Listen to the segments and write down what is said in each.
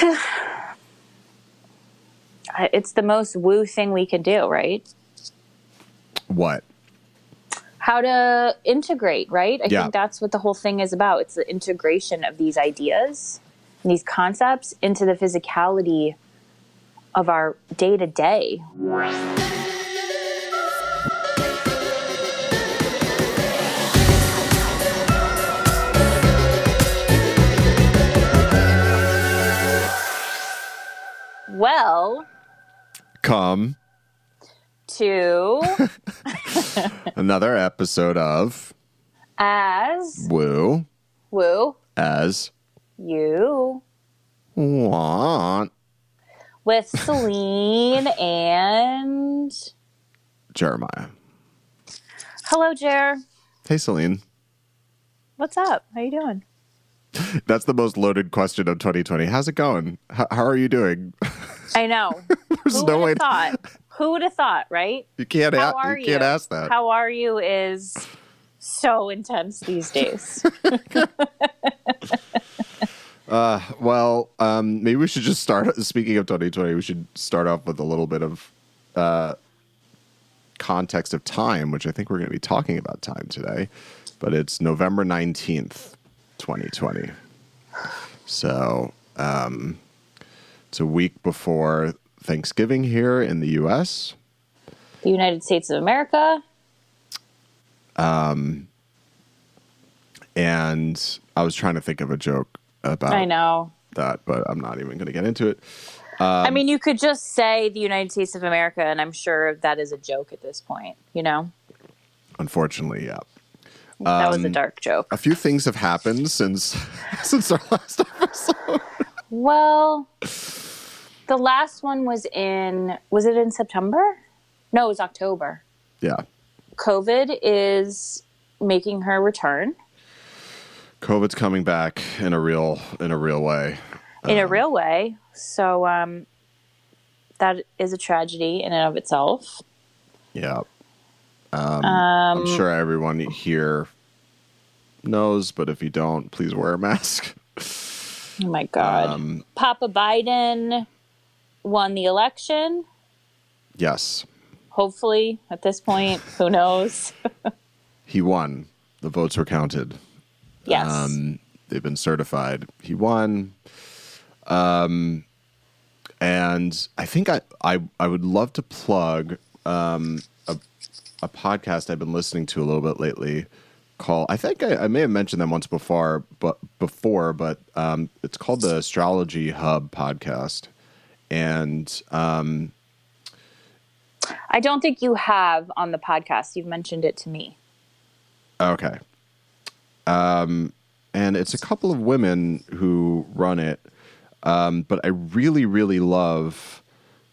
it's the most woo thing we can do, right? What? How to integrate, right? I Yeah. think that's what the whole thing is about. It's the integration of these ideas and these concepts into the physicality of our day to day. Well, Come to another episode of as Woo woo as you want with Celine and Jeremiah. hello, Jer. Hey, Celine. What's up? How you doing? That's the most loaded question of 2020. How's it going? H- how are you doing? I know. There's Who no would way have thought? Who would have thought? Right? you can't. How a- you? can't ask that. How are you? Is so intense these days. Uh, well, um, maybe we should just start. Speaking of 2020, we should start off with a little bit of uh, context of time, which I think we're going to be talking about time today. But it's November 19th, 2020. So um, it's a week before Thanksgiving here in the U.S. the United States of America. Um, And I was trying to think of a joke about I know. that, but I'm not even going to get into it. I mean, you could just say the United States of America, and I'm sure that is a joke at this point. You know, Unfortunately, yeah. that was a Um, dark joke. a few things have happened since since our last episode. Well, the last one was in, was it in September? No, it was October. Yeah, COVID is making her return COVID's coming back in a real in a real way. in a real way. So, um, that is a tragedy in and of itself. Yeah, um, I'm sure everyone here knows, but if you don't, please wear a mask. Oh my God. Um, Papa Biden won the election. yes, Hopefully, at this point, who knows? he won. The votes were counted. yes. Um, they've been certified. He won. Um, and I think I, I, I would love to plug um, a, a podcast I've been listening to a little bit lately called, I think I, I may have mentioned them once before, but before, but um, it's called the Astrology Hub podcast. And um, I don't think you have on the podcast. You've mentioned it to me. Okay. Um, and it's a couple of women who run it. Um, but I really, really love.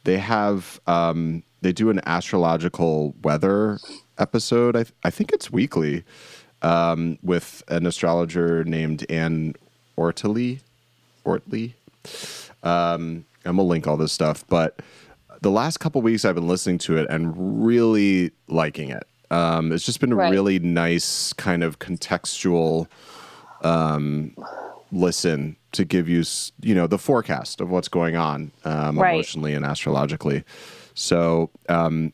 They have um, they do an astrological weather episode. I I think it's weekly um, with an astrologer named Anne Ortelee. Ortelee. Um, I'm gonna link all this stuff, but the last couple weeks I've been listening to it and really liking it. Um, it's just been a Right. really nice kind of contextual um, listen to give you, you know, the forecast of what's going on um, Right. emotionally and astrologically. So, um,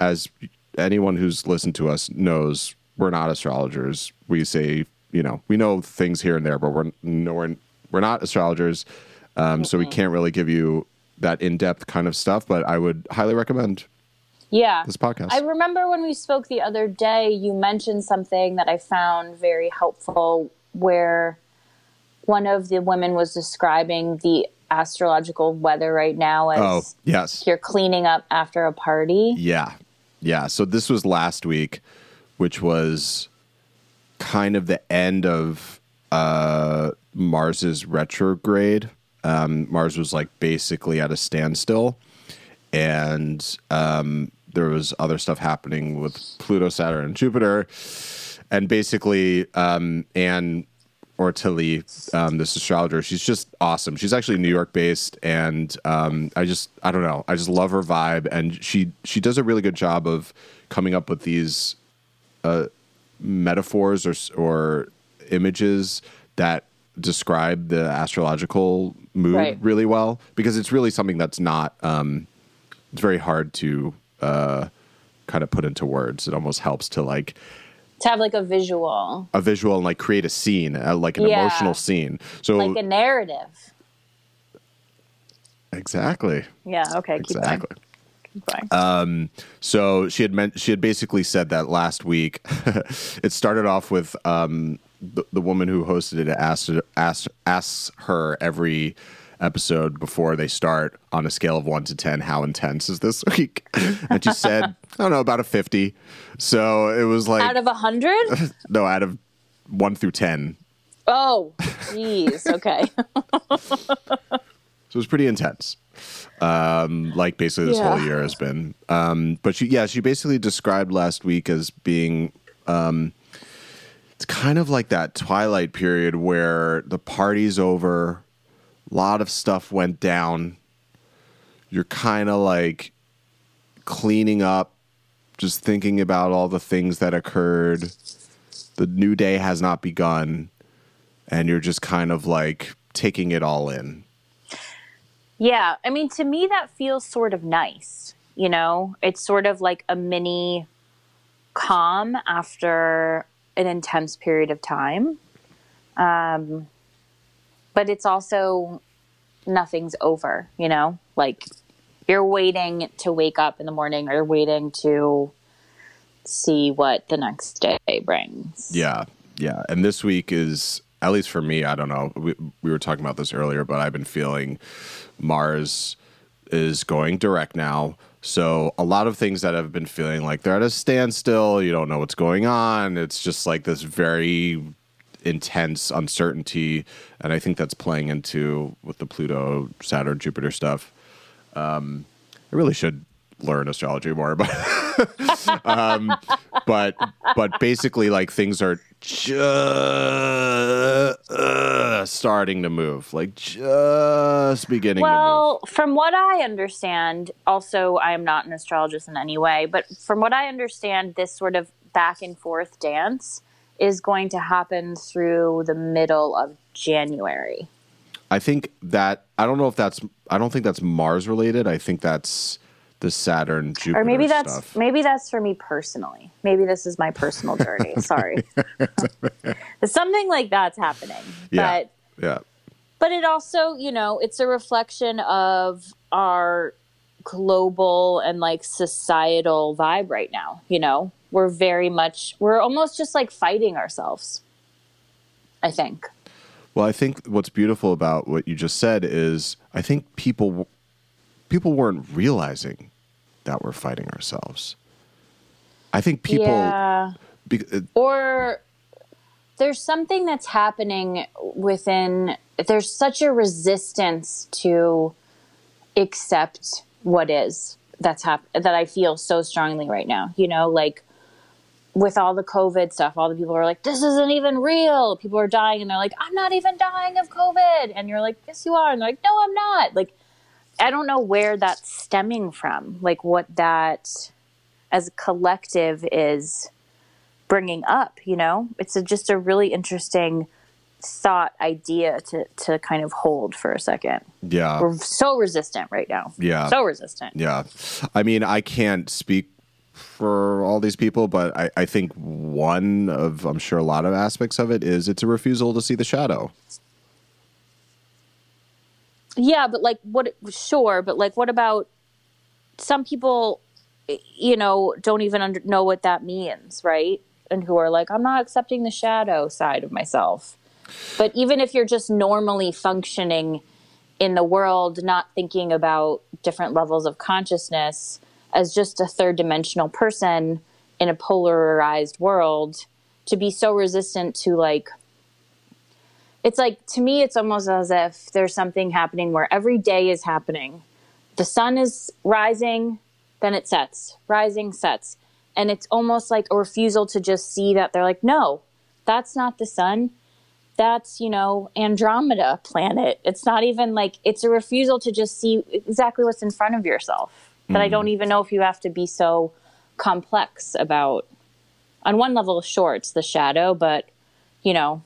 as anyone who's listened to us knows, we're not astrologers. We say, you know, we know things here and there, but we're no, we're, we're not astrologers. Um, so we can't really give you that in-depth kind of stuff. But I would highly recommend Yeah. this podcast. I remember when we spoke the other day, you mentioned something that I found very helpful where one of the women was describing the astrological weather right now as oh, yes. you're cleaning up after a party. Yeah. Yeah. So this was last week, which was kind of the end of uh, Mars's retrograde. Um, Mars was like basically at a standstill. And um, there was other stuff happening with Pluto, Saturn, and Jupiter. And basically, um, Anne Ortelee, um, this astrologer, she's just awesome. She's actually New York based, and um, I just I don't know, I just love her vibe, and she she does a really good job of coming up with these uh, metaphors or or images that describe the astrological mood Right. really well because it's really something that's not. Um, it's very hard to uh, kind of put into words. It almost helps to like To have like a visual, a visual and like create a scene, uh, like an Yeah. emotional scene. So like a narrative. exactly, Yeah. Okay. Keep exactly. Keep. So she had meant she had basically said that last week. it started off with um, the, the woman who hosted it asked asked asks her every episode before they start on a scale of one to ten how intense is this week, and she said I don't know about a fifty. So it was like Out of a hundred? no out of one through ten. Oh, jeez. Okay. So it was pretty intense. Um, like basically this Yeah. whole year has been. Um, but she, yeah, she basically described last week as being, um, it's kind of like that twilight period where the party's over, a lot of stuff went down. You're kind of like cleaning up, just thinking about all the things that occurred. The new day has not begun, and you're just kind of like taking it all in. Yeah, I mean, to me, that feels sort of nice. You know, it's sort of like a mini calm after an intense period of time. Um, but it's also nothing's over, you know? Like you're waiting to wake up in the morning or waiting to see what the next day brings. Yeah, yeah. And this week is, at least for me, I don't know. We, we were talking about this earlier, but I've been feeling Mars is going direct now. So a lot of things that I've been feeling like they're at a standstill. You don't know what's going on. It's just like this very intense uncertainty, and I think that's playing into with the Pluto, Saturn, Jupiter stuff. Um, I really should learn astrology more, but um, but but basically, like things are just uh, starting to move, like just beginning to move. Well, from what I understand, also I am not an astrologist in any way, but from what I understand, this sort of back and forth dance is going to happen through the middle of January. I think that I don't know if that's I don't think that's Mars related. I think that's the Saturn Jupiter Or maybe that's stuff. maybe that's for me personally. Maybe this is my personal journey. Sorry. Something like that's happening. yeah, But yeah, but it also you know it's a reflection of our global and like societal vibe right now you know we're very much we're almost just like fighting ourselves i think Well, I think what's beautiful about what you just said is I think people people weren't realizing that we're fighting ourselves. I think people yeah be, uh, or there's something that's happening within there's such a resistance to accept what is that's hap- that I feel so strongly right now. You know, like with all the COVID stuff, all the people are like, "This isn't even real." People are dying, and they're like, "I'm not even dying of COVID," and you're like, "Yes, you are," and they're like, "No, I'm not." Like, I don't know where that's stemming from. Like, what that as a collective is bringing up. You know, it's a, just a really interesting thought idea to to kind of hold for a second. yeah, We're so resistant right now. Yeah. so resistant. yeah. I mean, I can't speak for all these people, but I, I think one of I'm sure a lot of aspects of it is it's a refusal to see the shadow. Yeah, but like what sure, but like what about some people you know don't even under, know what that means, right? And who are like I'm not accepting the shadow side of myself. But even if you're just normally functioning in the world, not thinking about different levels of consciousness as just a third dimensional person in a polarized world, to be so resistant to like it's like to me it's almost as if there's something happening where every day is happening. The sun is rising then it sets. Rising sets. And it's almost like a refusal to just see that they're like no that's not the sun. That's you know andromeda planet. It's not even like it's a refusal to just see exactly what's in front of yourself. That i hmm. don't even know if you have to be so complex about on one level sure it's the shadow but you know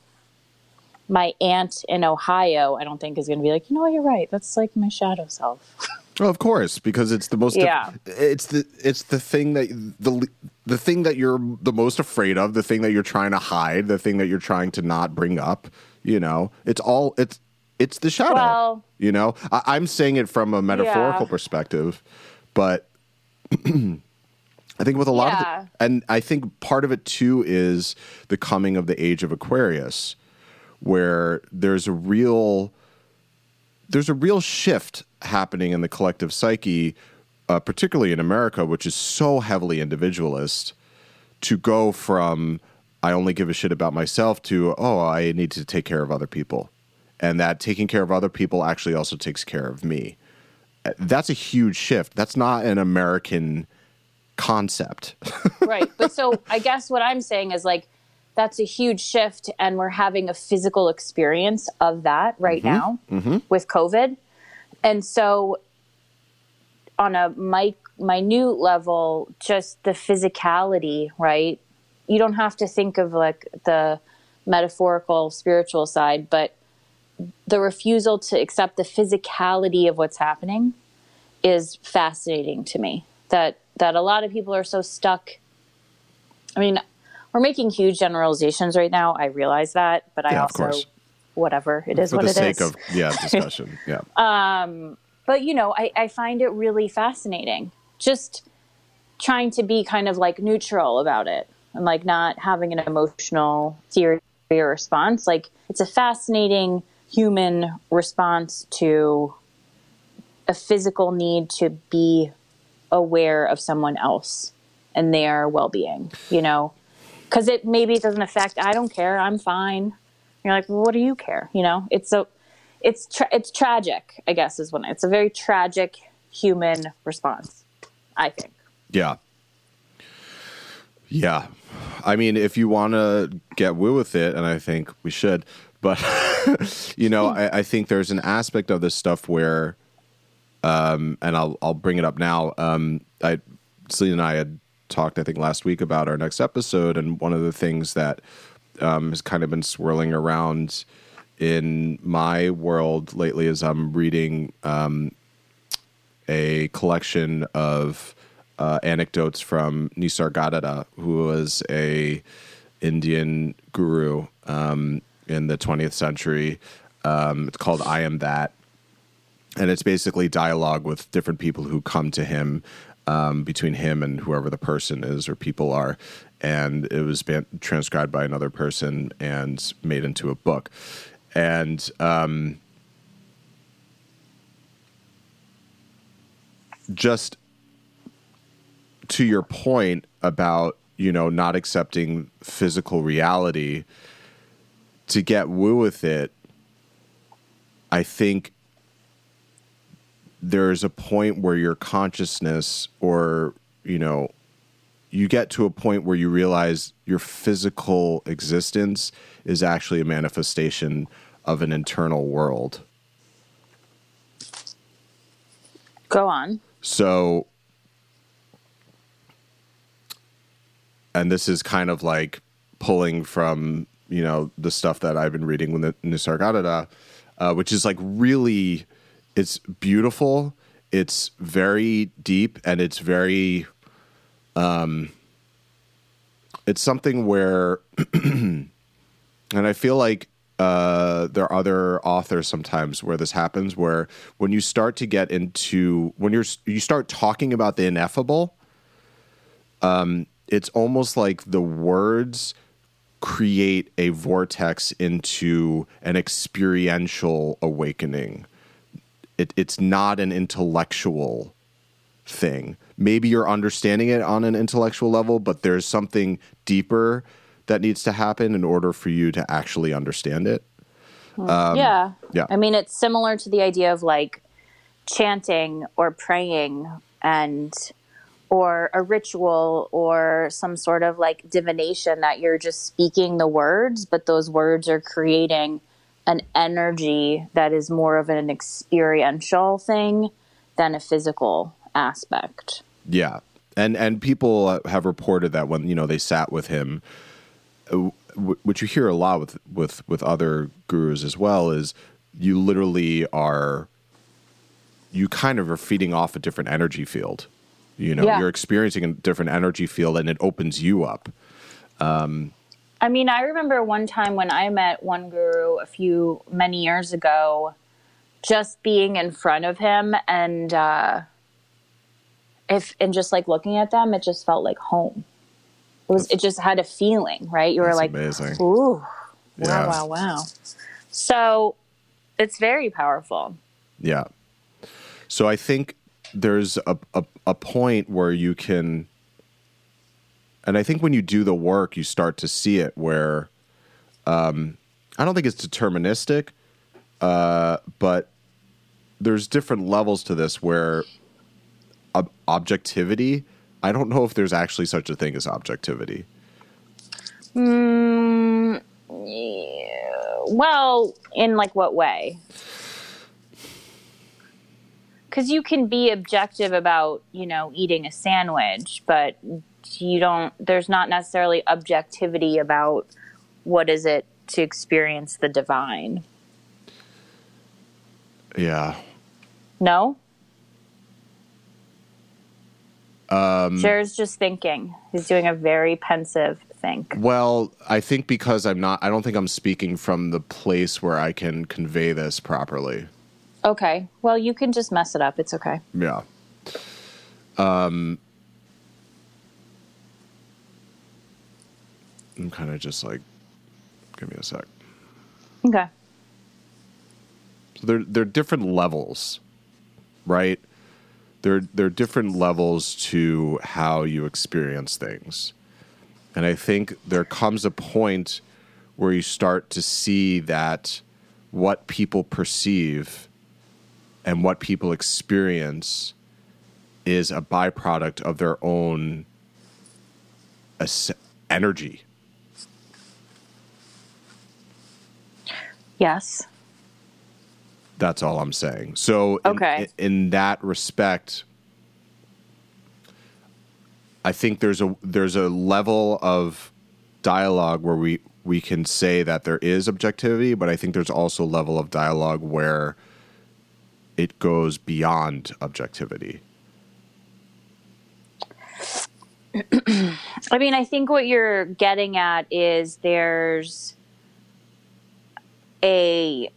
my aunt in Ohio, I don't think is going to be like, you know what, you're right. That's like my shadow self. Well, of course, because it's the most. Yeah. it's the it's the thing that the the thing that you're the most afraid of, the thing that you're trying to hide, the thing that you're trying to not bring up. You know, it's all it's it's the shadow. Well- you know, I, I'm saying it from a metaphorical Yeah. perspective, but I think with a lot Yeah. of, the, and I think part of it too is the coming of the age of Aquarius, where there's a real there's a real shift happening in the collective psyche, uh, particularly in America, which is so heavily individualist, to go from I only give a shit about myself to oh I need to take care of other people, and that taking care of other people actually also takes care of me. Uh, That's a huge shift. That's not an American concept. right. But so I guess what I'm saying is like, that's a huge shift, and we're having a physical experience of that right mm-hmm. now mm-hmm. with COVID. And so, on a mic- minute level, just the physicality, right? You don't have to think of like the metaphorical, spiritual side, but the refusal to accept the physicality of what's happening is fascinating to me. That that a lot of people are so stuck. I mean, we're making huge generalizations right now. I realize that, but I Yeah, of also, whatever it is, For what the it sake is. of yeah discussion, yeah. Um, but you know, I, I find it really fascinating. Just trying to be kind of like neutral about it and like not having an emotional theory or response. Like it's a fascinating human response to a physical need to be aware of someone else and their well-being, you know? Cuz it maybe it doesn't affect I don't care, I'm fine. You're like, well, "What do you care?" You know? It's so it's tra- it's tragic, I guess is when it's a very tragic human response, I think. Yeah. Yeah. I mean, if you want to get woo with it, and I think we should, but, you know, I, I think there's an aspect of this stuff where, um, and I'll, I'll bring it up now. Um, I, Celine and I had talked, I think, last week about our next episode, and one of the things that um, has kind of been swirling around in my world lately is I'm reading um, a collection of uh, anecdotes from Nisargadatta, who was a Indian guru um, in the 20th century. Um, it's called "I Am That," and it's basically dialogue with different people who come to him um, between him and whoever the person is or people are. And it was been transcribed by another person and made into a book. And um, just to your point about you know not accepting physical reality to get woo with it i think there's a point where your consciousness or you know you get to a point where you realize your physical existence is actually a manifestation of an internal world Go on. So, and this is kind of like pulling from you know the stuff that I've been reading with the Nisargadatta, uh, which is like really, it's beautiful. It's very deep and it's very, um, it's something where, and I feel like uh, there are other authors sometimes where this happens where when you start to get into when you're you start talking about the ineffable um, it's almost like the words create a vortex into an experiential awakening it, it's not an intellectual thing maybe you're understanding it on an intellectual level but there's something deeper that needs to happen in order for you to actually understand it hmm. um, yeah. yeah. I mean, it's similar to the idea of like chanting or praying and or a ritual or some sort of like divination that you're just speaking the words, but those words are creating an energy that is more of an experiential thing than a physical aspect. Yeah, and and people have reported that when you know they sat with him, uh, which you hear a lot with with with other gurus as well, is you literally are you kind of are feeding off a different energy field. You know, Yeah. you're experiencing a different energy field, and it opens you up. I mean, I remember one time when I met one guru a few many years ago, just being in front of him and uh, if and just like looking at them, it just felt like home. It was. It just had a feeling, right? You were like, amazing. ooh, wow, wow, wow. So it's very powerful. Yeah. So I think there's a, a, a point where you can, and I think when you do the work, you start to see it where um, I don't think it's deterministic, uh, but there's different levels to this where ob- objectivity, I don't know if there's actually such a thing as objectivity. Mm. Well, in like what way? Because you can be objective about, you know, eating a sandwich, but you don't, there's not necessarily objectivity about what is it to experience the divine. Yeah. No? Um, Jared's just thinking. He's doing a very pensive think. Well, I think because I'm not, I don't think I'm speaking from the place where I can convey this properly. Okay. Well, you can just mess it up. It's okay. Yeah. Um, I'm kind of just like, give me a sec. Okay. So there, there are different levels, right? There, there are different levels to how you experience things. And I think there comes a point where you start to see that what people perceive and what people experience is a byproduct of their own energy. Yes. That's all I'm saying. So, in, Okay. in that respect, I think there's a there's a level of dialogue where we we can say that there is objectivity, but I think there's also a level of dialogue where it goes beyond objectivity. I mean, I think what you're getting at is there's a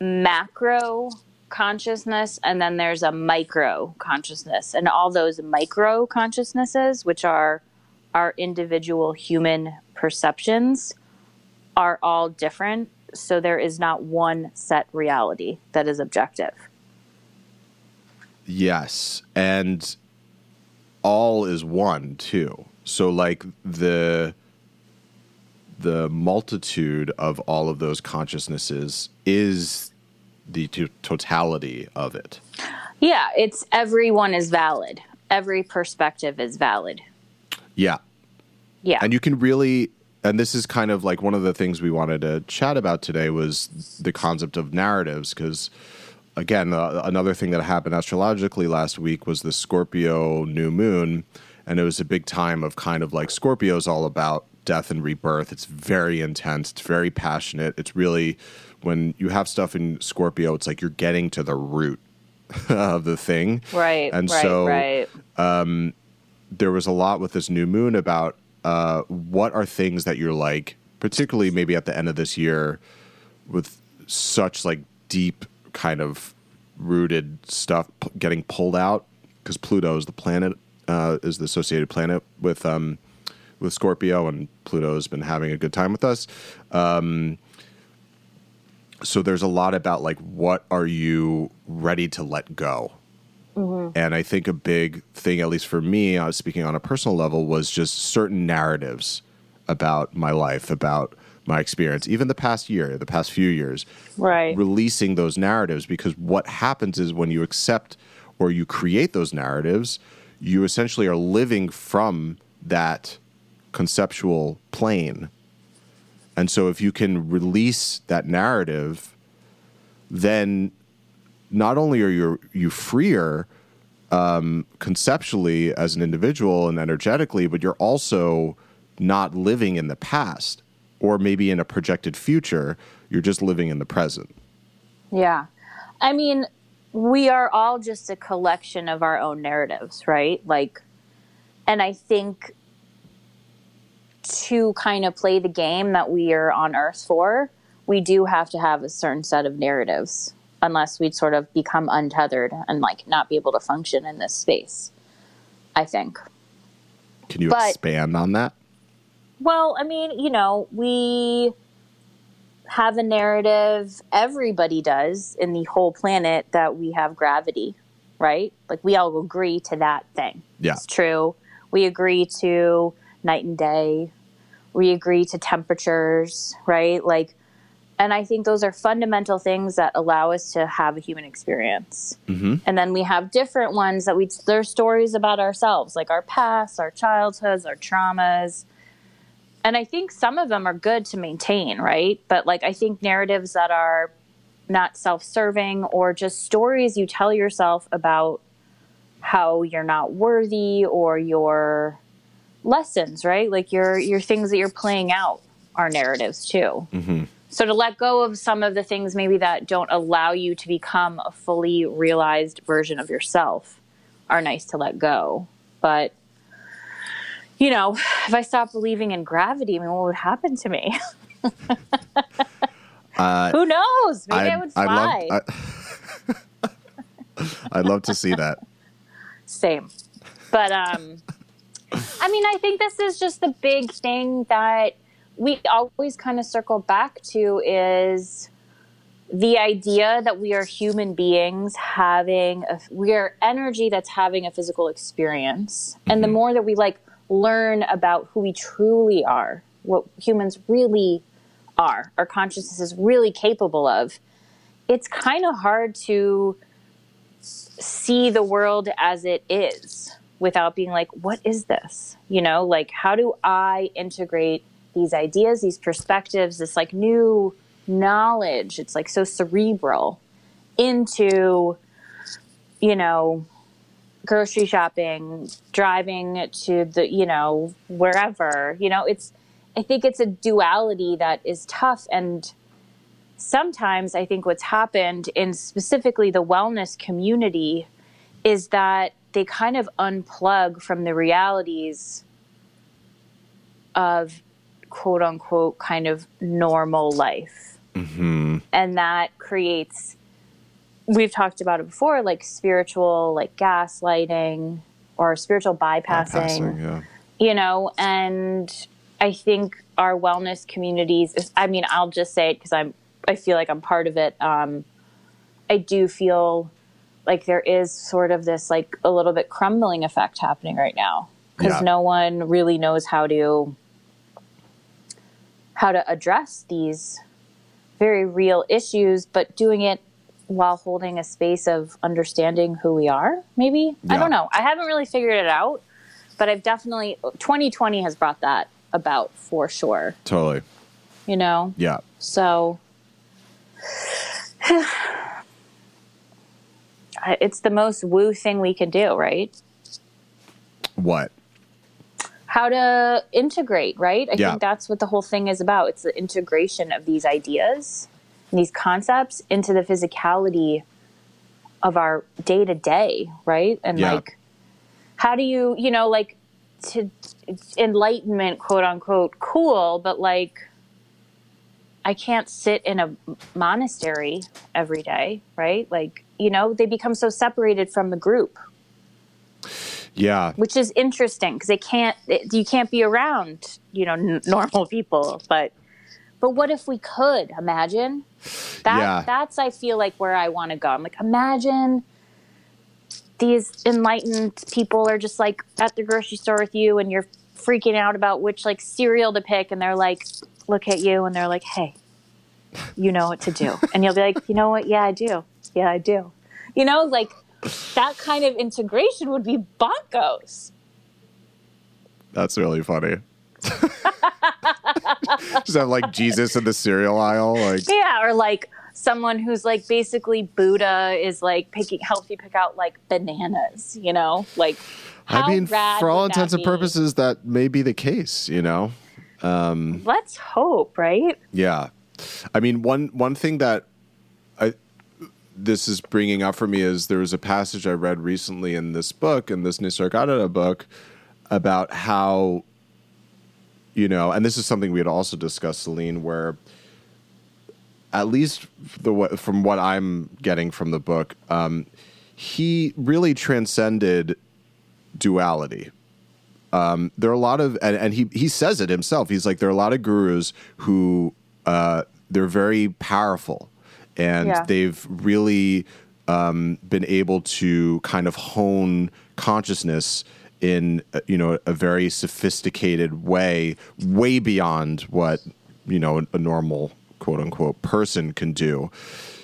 macro consciousness and then there's a micro consciousness. And all those micro consciousnesses, which are our individual human perceptions, are all different. So there is not one set reality that is objective. Yes, and all is one too. So like the the multitude of all of those consciousnesses is the to- totality of it. Yeah, it's everyone is valid. Every perspective is valid. Yeah. Yeah. And you can really and this is kind of like one of the things we wanted to chat about today was the concept of narratives because again uh, another thing that happened astrologically last week was the Scorpio new moon and it was a big time of kind of like Scorpio's all about death and rebirth it's very intense it's very passionate it's really when you have stuff in Scorpio it's like you're getting to the root of the thing right. and right, so right. there was a lot with this new moon about uh, what are things that you're like, particularly maybe at the end of this year, with such like deep kind of rooted stuff p- getting pulled out because Pluto is the planet uh, is the associated planet with um, with Scorpio, and Pluto has been having a good time with us. Um, so there's a lot about like what are you ready to let go and I think a big thing, at least for me, I was speaking on a personal level, was just certain narratives about my life, about my experience, even the past year, the past few years, Right. releasing those narratives. Because what happens is when you accept or you create those narratives, you essentially are living from that conceptual plane. And so if you can release that narrative, then not only are you you freer um, conceptually as an individual and energetically, but you're also not living in the past or maybe in a projected future. You're just living in the present. Yeah. I mean, we are all just a collection of our own narratives, right? Like, and I think to kind of play the game that we are on Earth for, we do have to have a certain set of narratives, unless we'd sort of become untethered and like not be able to function in this space. I think. Can you But- expand on that? Well, I mean, you know, we have a narrative, everybody does in the whole planet that we have gravity, right? Like we all agree to that thing. Yeah. It's true. We agree to night and day. We agree to temperatures, right? Like, and I think those are fundamental things that allow us to have a human experience. Mm-hmm. And then we have different ones that we, they're stories about ourselves, like our past, our childhoods, our traumas. And I think some of them are good to maintain, right? But like, I think narratives that are not self serving or just stories you tell yourself about how you're not worthy or your lessons, right? Like your, your things that you're playing out are narratives too. Mm-hmm. So to let go of some of the things maybe that don't allow you to become a fully realized version of yourself are nice to let go. But you know, if I stopped believing in gravity, I mean, what would happen to me? Uh, Who knows? Maybe I, I'd- would I'd fly. love, I, I'd love to see that. Same. But um I mean, I think this is just the big thing that we always kind of circle back to is the idea that we are human beings having a we are energy that's having a physical experience. And the mm-hmm. more that we like learn about who we truly are, what humans really are, our consciousness is really capable of, it's kind of hard to see the world as it is without being like, what is this? You know, like, how do I integrate these ideas, these perspectives, this like new knowledge? It's like so cerebral into, you know, grocery shopping, driving to the, you know, wherever. You know, it's, I think it's a duality that is tough and sometimes I think what's happened in specifically the wellness community is that they kind of unplug from the realities of quote unquote kind of normal life. Mm-hmm. And that creates, we've talked about it before, like spiritual, like gaslighting or spiritual bypassing Bypassing, yeah. you know and i think our wellness communities i mean i'll just say it because i'm i feel like i'm part of it um i do feel like there is sort of this like a little bit crumbling effect happening right now because Yeah. no one really knows how to how to address these very real issues but doing it while holding a space of understanding who we are maybe i don't know i haven't really figured it out but i've definitely 2020 has brought that about for sure Totally. you know Yeah. so it's the most woo thing we can do right What? how to integrate, right? I Yeah. think that's what the whole thing is about. It's the integration of these ideas and these concepts into the physicality of our day to day, right? And Yeah. like, how do you, you know, like to enlightenment, quote unquote, cool, but like, I can't sit in a monastery every day, right? Like, you know, they become so separated from the group. Yeah. which is interesting because they can't it, you can't be around you know n- normal people but but what if we could? Imagine. That Yeah. that's i feel like where i want to go. I'm like imagine these enlightened people are just like at the grocery store with you and you're freaking out about which like cereal to pick and they're like look at you and they're like hey you know what to do. And you'll be like you know what? Yeah i do yeah i do you know like that kind of integration would be bonkos That's really funny. Just have like Jesus in the cereal aisle, like Yeah, or like someone who's like basically Buddha is like picking helps you pick out like bananas, you know? Like How I mean, for all intents and purposes, that may be the case. You know. um, Let's hope, right? Yeah, I mean one one thing that I this is bringing up for me is there was a passage I read recently in this book in this Nisargadatta book about how you know, and this is something we had also discussed, Celine, where at least the from what I'm getting from the book, um, he really transcended duality. Um, there are a lot of and, and he he says it himself. He's like there are a lot of gurus who uh, they're very powerful and Yeah. they've really um, been able to kind of hone consciousness in uh, you know a very sophisticated way way beyond what you know a normal quote unquote person can do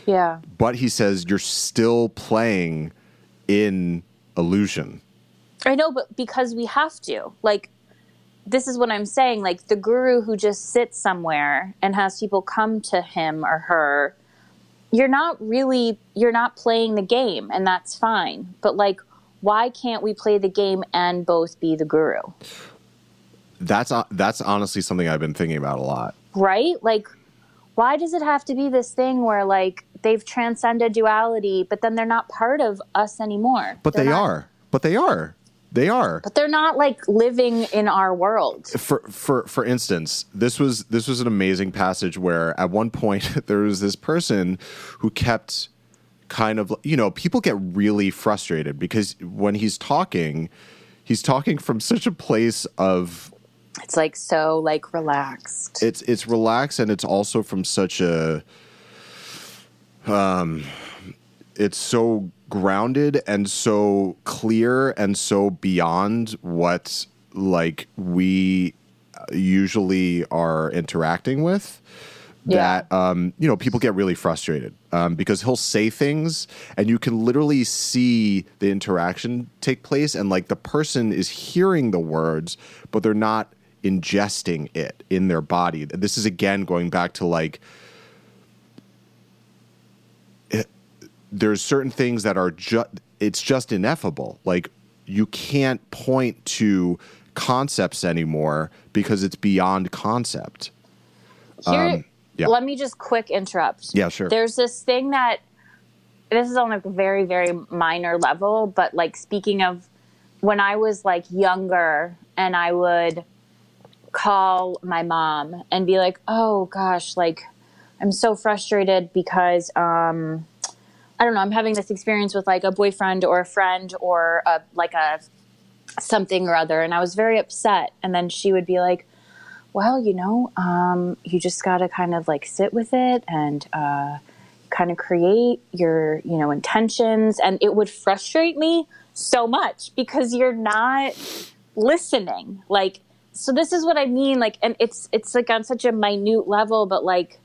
Yeah. but he says you're still playing in illusion I know, but because we have to. Like, this is what I'm saying. Like, the guru who just sits somewhere and has people come to him or her, you're not really, you're not playing the game, and that's fine. But, like, why can't we play the game and both be the guru? that's uh, that's honestly something I've been thinking about a lot. Right? Like, why does it have to be this thing where, like, they've transcended duality, but then they're not part of us anymore? But They're they not- are. But they are. They are. But they're not, like, living in our world. For for for instance, this was this was an amazing passage where at one point there was this person who kept kind of you know people get really frustrated because when he's talking, he's talking from such a place of It's, like, so, like, relaxed. it's it's relaxed and it's also from such a um it's so grounded and so clear and so beyond what like we usually are interacting with Yeah. that um, you know people get really frustrated um, because he'll say things and you can literally see the interaction take place and like the person is hearing the words but they're not ingesting it in their body this is again going back to like there's certain things that are just it's just ineffable like you can't point to concepts anymore because it's beyond concept Here, Um, yeah. let me just quick interrupt. Yeah, sure. There's this thing that this is on a very, very minor level, but like speaking of when I was like younger and I would call my mom and be like, oh gosh, like I'm so frustrated because um I don't know, I'm having this experience with like a boyfriend or a friend or a like a something or other and I was very upset and then she would be like well, you know, um, you just got to kind of like sit with it and uh, kind of create your, you know, intentions. And it would frustrate me so much because you're not listening. Like, so this is what I mean. Like, and it's it's like on such a minute level, but like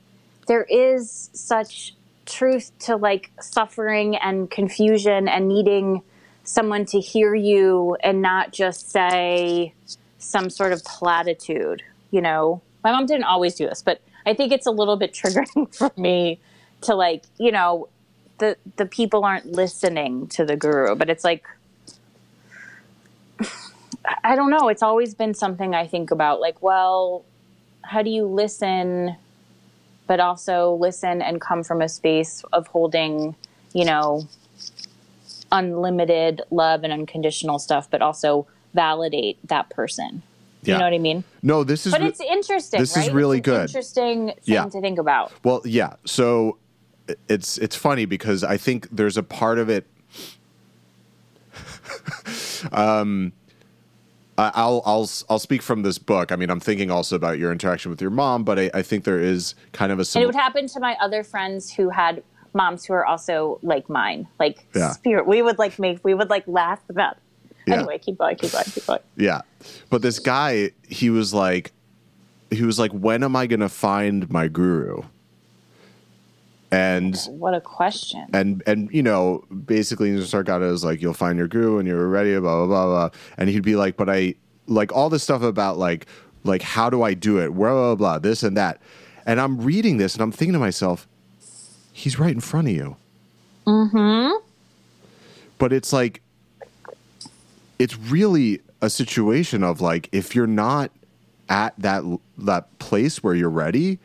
there is such truth to like suffering and confusion and needing someone to hear you and not just say some sort of platitude you know? My mom didn't always do this but i think it's a little bit triggering for me to like you know the the people aren't listening to the guru but it's like i don't know. It's always been something i think about like well how do you listen but also listen and come from a space of holding you know unlimited love and unconditional stuff but also validate that person Yeah. you know what i mean no this is but re- it's interesting. this is right? It's really an good. Interesting thing Yeah. to think about. Well, yeah. So it's it's funny because I think there's a part of it. um, I'll I'll I'll speak from this book. I mean, I'm thinking also about your interaction with your mom, but I, I think there is kind of a And it would happen to my other friends who had moms who are also like mine, like Yeah. spirit. We would like make we would like laugh about. Yeah. Anyway, keep going, keep going, keep going. Yeah. But this guy, he was like, he was like, when am I going to find my guru? And What a question. and and you know basically Sargata is like you'll find your guru and you're ready blah blah blah blah. And he'd be like but I like all this stuff about like like how do I do it? Blah blah blah this and that. And I'm reading this and I'm thinking to myself he's right in front of you. Mm-hmm. But it's like it's really a situation of like if you're not at that that place where you're ready,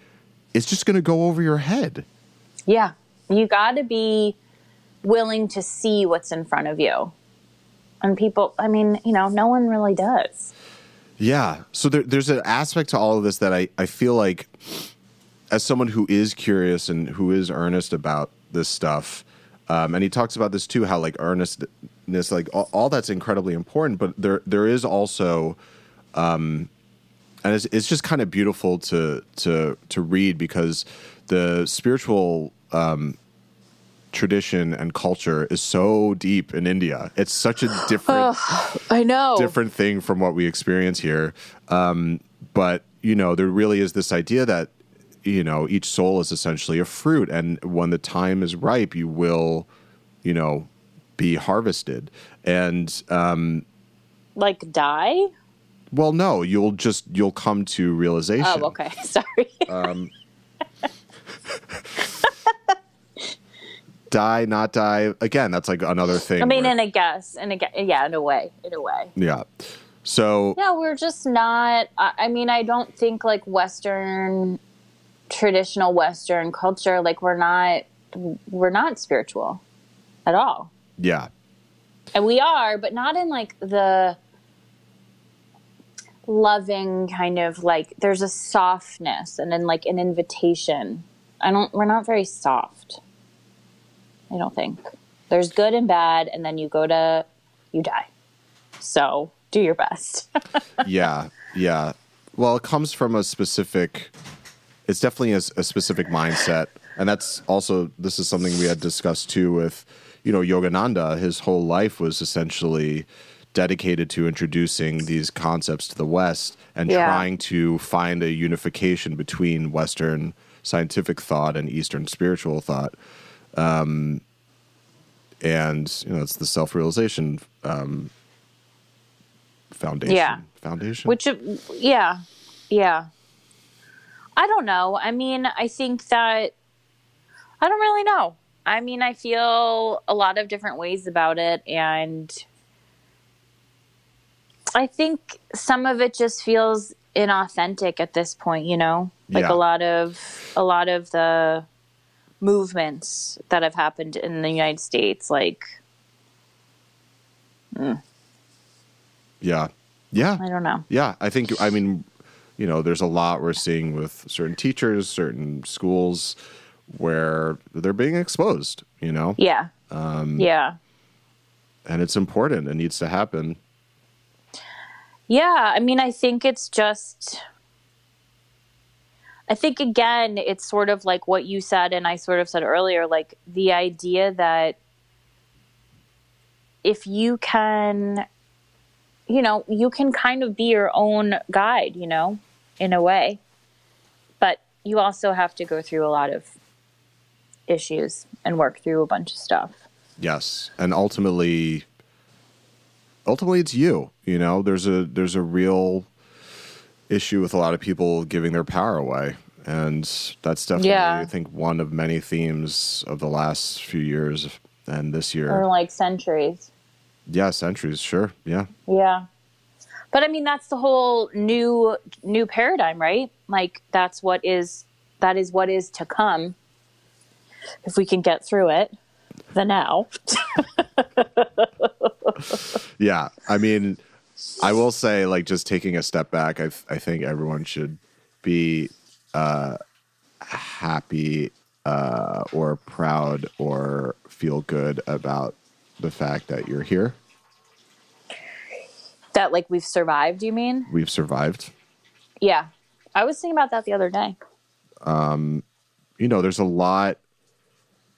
it's just going to go over your head. Yeah. You got to be willing to see what's in front of you. And people, I mean, you know, no one really does. Yeah. So there, there's an aspect to all of this that I, I feel like, as someone who is curious and who is earnest about this stuff, um, and he talks about this too, how like earnestness, like all, all that's incredibly important, but there there is also, um, and it's, it's just kind of beautiful to to to read because the spiritual um, tradition and culture is so deep in India. It's such a different, I know, different thing from what we experience here. Um, but you know, there really is this idea that you know each soul is essentially a fruit, and when the time is ripe, you will, you know, be harvested. And um, like die. Well, no, you'll just you'll come to realization. Oh, okay. Sorry. Um, die, not die. Again, that's like another thing. I mean, where- in a guess, in a yeah, in a way, in a way. yeah. So Yeah, we're just not. I, I mean, I don't think like Western, traditional Western culture, like we're not, we're not spiritual at all. yeah, And we are, but not in like the loving kind of like there's a softness and then like an invitation. I don't we're not very soft. I don't think. There's good and bad and then you go to you die. So, do your best. yeah, yeah. Well, it comes from a specific. It's definitely a, a specific mindset, and that's also this is something we had discussed too with, you know, Yogananda. His whole life was essentially dedicated to introducing these concepts to the West and Yeah. trying to find a unification between Western scientific thought and Eastern spiritual thought. Um, and you know, it's the self realization um, foundation. Yeah. Foundation. Which, yeah, yeah. I don't know. I mean, I think that I don't really know. I mean, I feel a lot of different ways about it, and I think some of it just feels inauthentic at this point. You know, like Yeah. a lot of a lot of the movements that have happened in the United States, like yeah. Yeah. I don't know. Yeah. I think, I mean, you know, there's a lot we're seeing with certain teachers, certain schools where they're being exposed, you know, Yeah, Um, yeah. and it's important. It needs to happen. Yeah, I mean, I think it's just. I think again, it's sort of like what you said, and I sort of said earlier, like the idea that if you can, you know, you can kind of be your own guide, you know, in a way, but you also have to go through a lot of issues and work through a bunch of stuff. Yes. And ultimately, ultimately it's you, you know, there's a, there's a real issue with a lot of people giving their power away. And that's definitely, Yeah. I think, one of many themes of the last few years and this year. Or like centuries. Yeah, centuries, sure. Yeah. Yeah. But I mean that's the whole new new paradigm, right? Like that's what is that is what is to come. If we can get through it, the now. Yeah. I mean, I will say, like, just taking a step back, I, I think everyone should be uh, happy uh, or proud or feel good about the fact that you're here. that like we've survived, you mean? We've survived. Yeah. I was thinking about that the other day. Um, You know, there's a lot.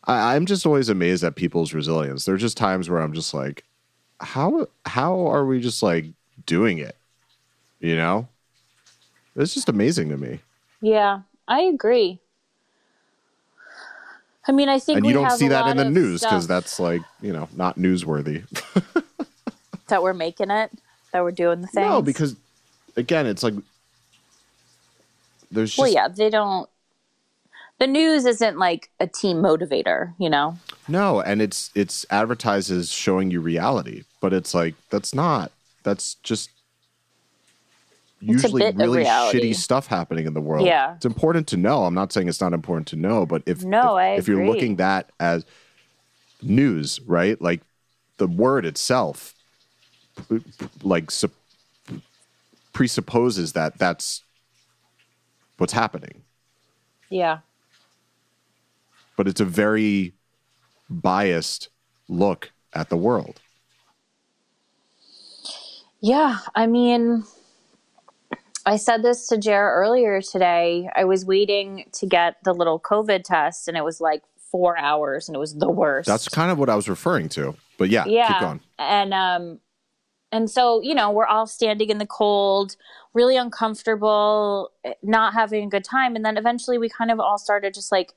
I, I'm just always amazed at people's resilience. There's just times where I'm just like, how how are we just like doing it? You know, it's just amazing to me. Yeah, I agree. I mean, I think and you don't see that in the news because that's like you know not newsworthy. that we're making it, that we're doing the things. no, because again, it's like there's just well, yeah, they don't. The news isn't like a team motivator, you know? No, and it's it's advertises showing you reality, but it's like that's not. That's just It's usually really shitty stuff happening in the world. Yeah. It's important to know. I'm not saying it's not important to know, but if No, if, if you're looking that as news, right? Like the word itself like sup- presupposes that that's what's happening. Yeah. But it's a very biased look at the world. Yeah, I mean, I said this to Jer earlier today. I was waiting to get the little COVID test, and it was like four hours, and it was the worst. That's kind of what I was referring to. But yeah, keep going. and um, and so you know, we're all standing in the cold, really uncomfortable, not having a good time, and then eventually we kind of all started just like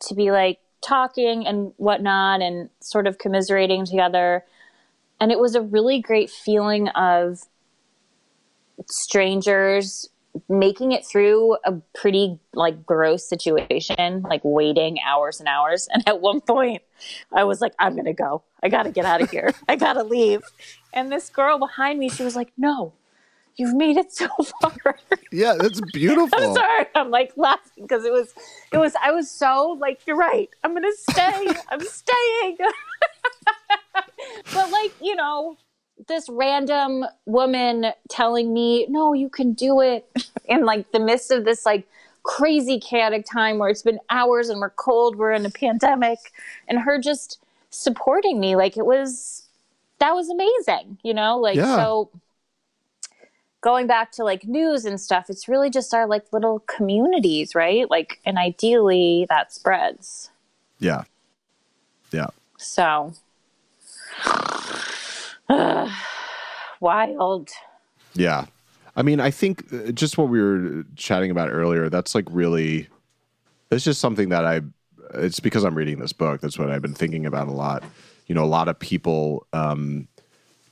to be like talking and whatnot, and sort of commiserating together, and it was a really great feeling of strangers making it through a pretty like gross situation like waiting hours and hours. And at one point i was like i'm gonna go. I gotta get out of here. I gotta leave. And this girl behind me she was like no you've made it so far. Yeah, that's beautiful. i'm sorry. I'm like laughing because it was it was i was so like you're right. I'm gonna stay. I'm staying. But like you know this random woman telling me no you can do it in like the midst of this like crazy chaotic time where it's been hours and we're cold we're in a pandemic and her just supporting me like it was that was amazing you know? Like Yeah. so going back to like news and stuff it's really just our like little communities right like and ideally that spreads Yeah. Yeah. so wild Yeah. I mean, I think uh, just what we were chatting about earlier, that's like really, it's just something that I, it's because I'm reading this book. That's what I've been thinking about a lot. You know, a lot of people um,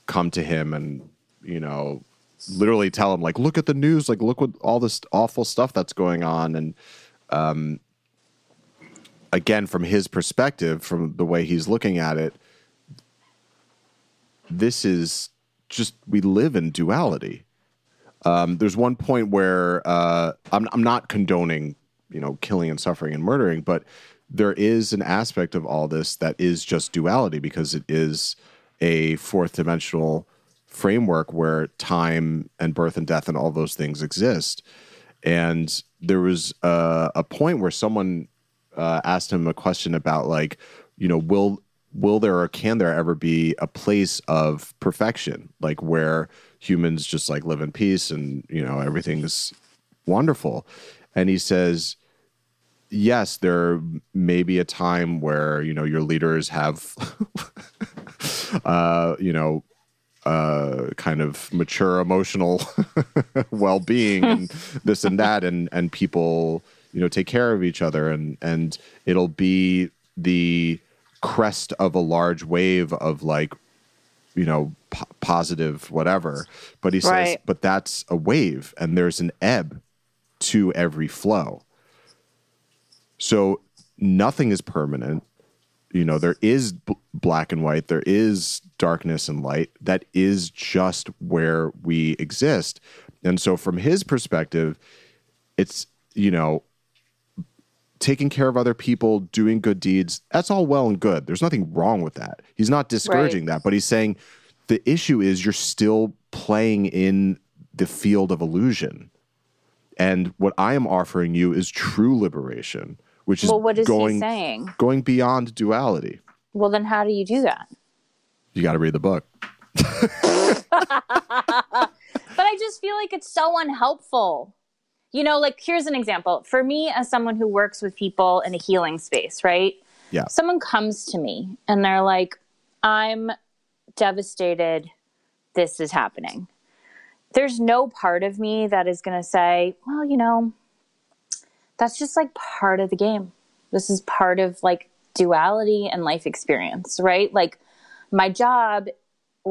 come to him and, you know, literally tell him, like, look at the news, like, look what all this awful stuff that's going on. And, um, again, from his perspective, from the way he's looking at it, this is just, we live in duality. Um, there's one point where uh, I'm, I'm not condoning, you know, killing and suffering and murdering, but there is an aspect of all this that is just duality because it is a fourth dimensional framework where time and birth and death and all those things exist. And there was uh, a point where someone uh, asked him a question about like, you know, will will there or can there ever be a place of perfection, like where humans just like live in peace and you know everything's wonderful? And he says, yes, there may be a time where you know your leaders have, uh, you know, uh, kind of mature emotional well-being and this and that, and and people you know take care of each other, and and it'll be the crest of a large wave of like you know p- positive whatever but he says Right. but that's a wave and there's an ebb to every flow so nothing is permanent. You know, there is b- black and white, there is darkness and light. That is just where we exist. And so, from his perspective, it's, you know, taking care of other people, doing good deeds, that's all well and good. There's nothing wrong with that. He's not discouraging that, but he's saying the issue is you're still playing in the field of illusion. And what I am offering you is true liberation, which is well what is going he saying going beyond duality. well then how do you do that You got to read the book. but I just feel like it's so unhelpful. You know, like here's an example. For me, as someone who works with people in a healing space, right? Yeah. Someone comes to me and they're like, I'm devastated. This is happening. There's no part of me that is going to say, well, you know, that's just like part of the game. This is part of like duality and life experience, right? Like my job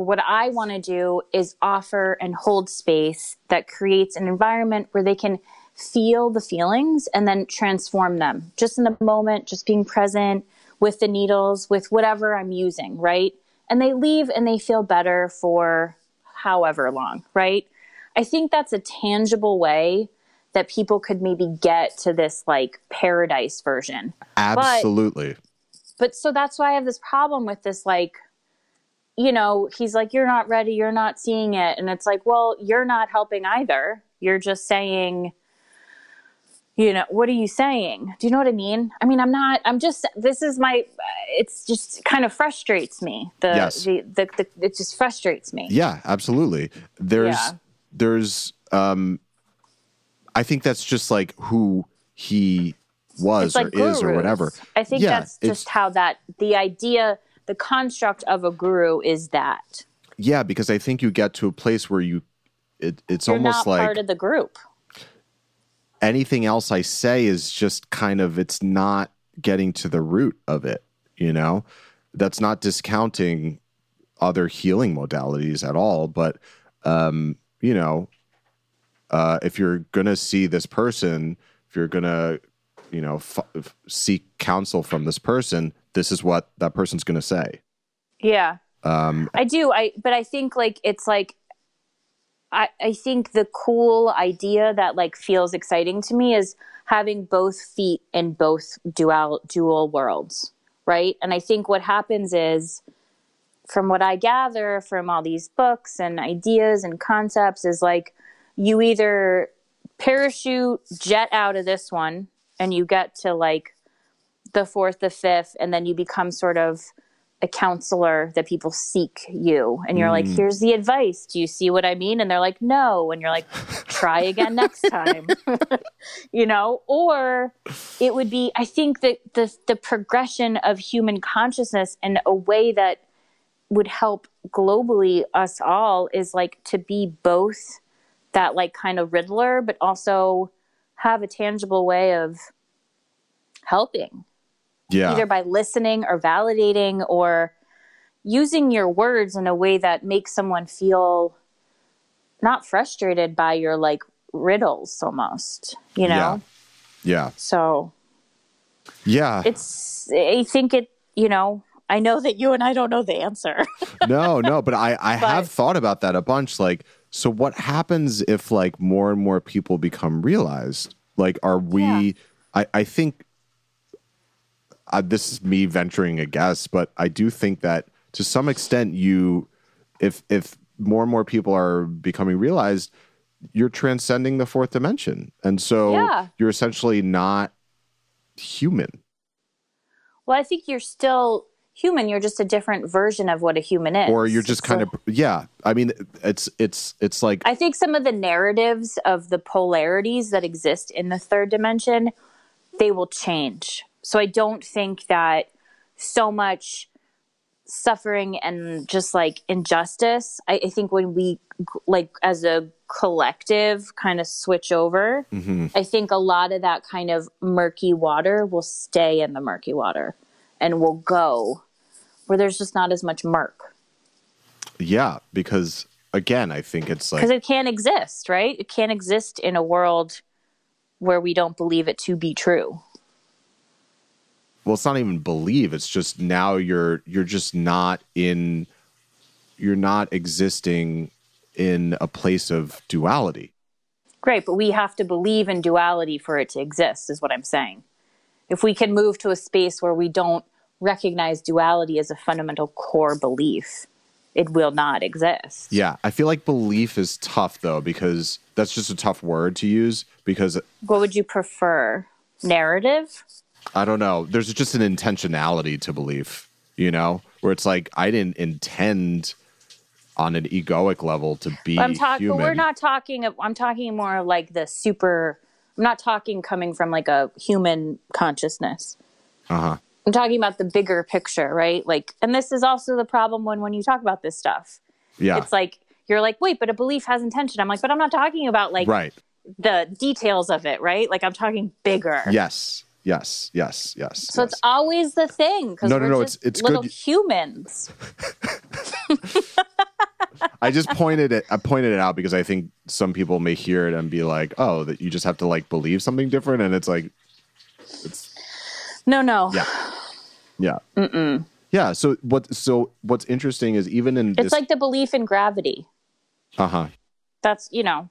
what I want to do is offer and hold space that creates an environment where they can feel the feelings and then transform them just in the moment, just being present with the needles, with whatever I'm using, right? And they leave and they feel better for however long, right? I think that's a tangible way that people could maybe get to this like paradise version. Absolutely. But, but so that's why I have this problem with this like you know, he's like you're not ready, you're not seeing it and it's like, well, you're not helping either. You're just saying you know what are you saying do you know what i mean i mean i'm not i'm just this is my it's just kind of frustrates me the yes. the, the, the, it just frustrates me yeah absolutely there's yeah. there's um I think that's just like who he was like or gurus. is or whatever. I think yeah, that's just how that the idea, the construct of a guru is that. Yeah, because I think you get to a place where you, it, it's You're almost like part of the group. Anything else I say is just kind of it's not getting to the root of it. You know, that's not discounting other healing modalities at all, but um, you know, uh, if you're to see this person, if you're to, you know, f- seek counsel from this person, this is what that person's to say. Yeah. Um, I do. I, but I think like, it's like, I, I think the cool idea that like feels exciting to me is having both feet in both dual, dual worlds. Right. And I think what happens is, from what I gather from all these books and ideas and concepts, is like you either parachute jet out of this one and you get to like the fourth, the fifth, and then you become sort of a counselor that people seek you. And you're mm. like, here's the advice. Do you see what I mean? And they're like, no. And you're like, try again next time. you know? Or it would be, I think that the, the progression of human consciousness in a way that would help globally us all is like to be both that like kind of riddler, but also have a tangible way of helping. Yeah. Either by listening or validating or using your words in a way that makes someone feel not frustrated by your like riddles almost, you know? Yeah. yeah. So Yeah. It's I think it, you know, I know that you and I don't know the answer. no, no, but I I but, have thought about that a bunch like so what happens if like more and more people become realized? Like, are we? Yeah. I I think uh, this is me venturing a guess, but I do think that to some extent, you, if if more and more people are becoming realized, you're transcending the fourth dimension, and so yeah. you're essentially not human. Well, I think you're still human you're just a different version of what a human is. Or you're just kind so, of yeah. I mean it's it's it's like i think some of the narratives of the polarities that exist in the third dimension they will change. So i don't think that so much suffering and just like injustice i, I think when we like as a collective kind of switch over mm-hmm. i think a lot of that kind of murky water will stay in the murky water and will go where there's just not as much murk. Yeah, because again, I think it's like because it can't exist, right? It can't exist in a world where we don't believe it to be true. Well, it's not even believe; it's just now you're you're just not in you're not existing in a place of duality. Great, but we have to believe in duality for it to exist, is what I'm saying. If we can move to a space where we don't recognize duality as a fundamental core belief, it will not exist. Yeah, I feel like belief is tough though because that's just a tough word to use because What would you prefer? Narrative? I don't know. There's just an intentionality to belief, you know, where it's like I didn't intend on an egoic level to be I'm talking but we're not talking I'm talking more of like the super I'm not talking coming from like a human consciousness. Uh-huh. I'm talking about the bigger picture, right? Like, and this is also the problem when when you talk about this stuff. Yeah, it's like you're like, wait, but a belief has intention. I'm like, but I'm not talking about like right. the details of it, right? Like I'm talking bigger. Yes, yes, yes, yes. So yes. it's always the thing. No, no, no. It's it's little good. humans. I just pointed it. I pointed it out because I think some people may hear it and be like, "Oh, that you just have to like believe something different," and it's like, it's No, no. yeah, yeah, Mm-mm. yeah. So what? So what's interesting is even in It's this, like the belief in gravity. uh huh, That's, you know,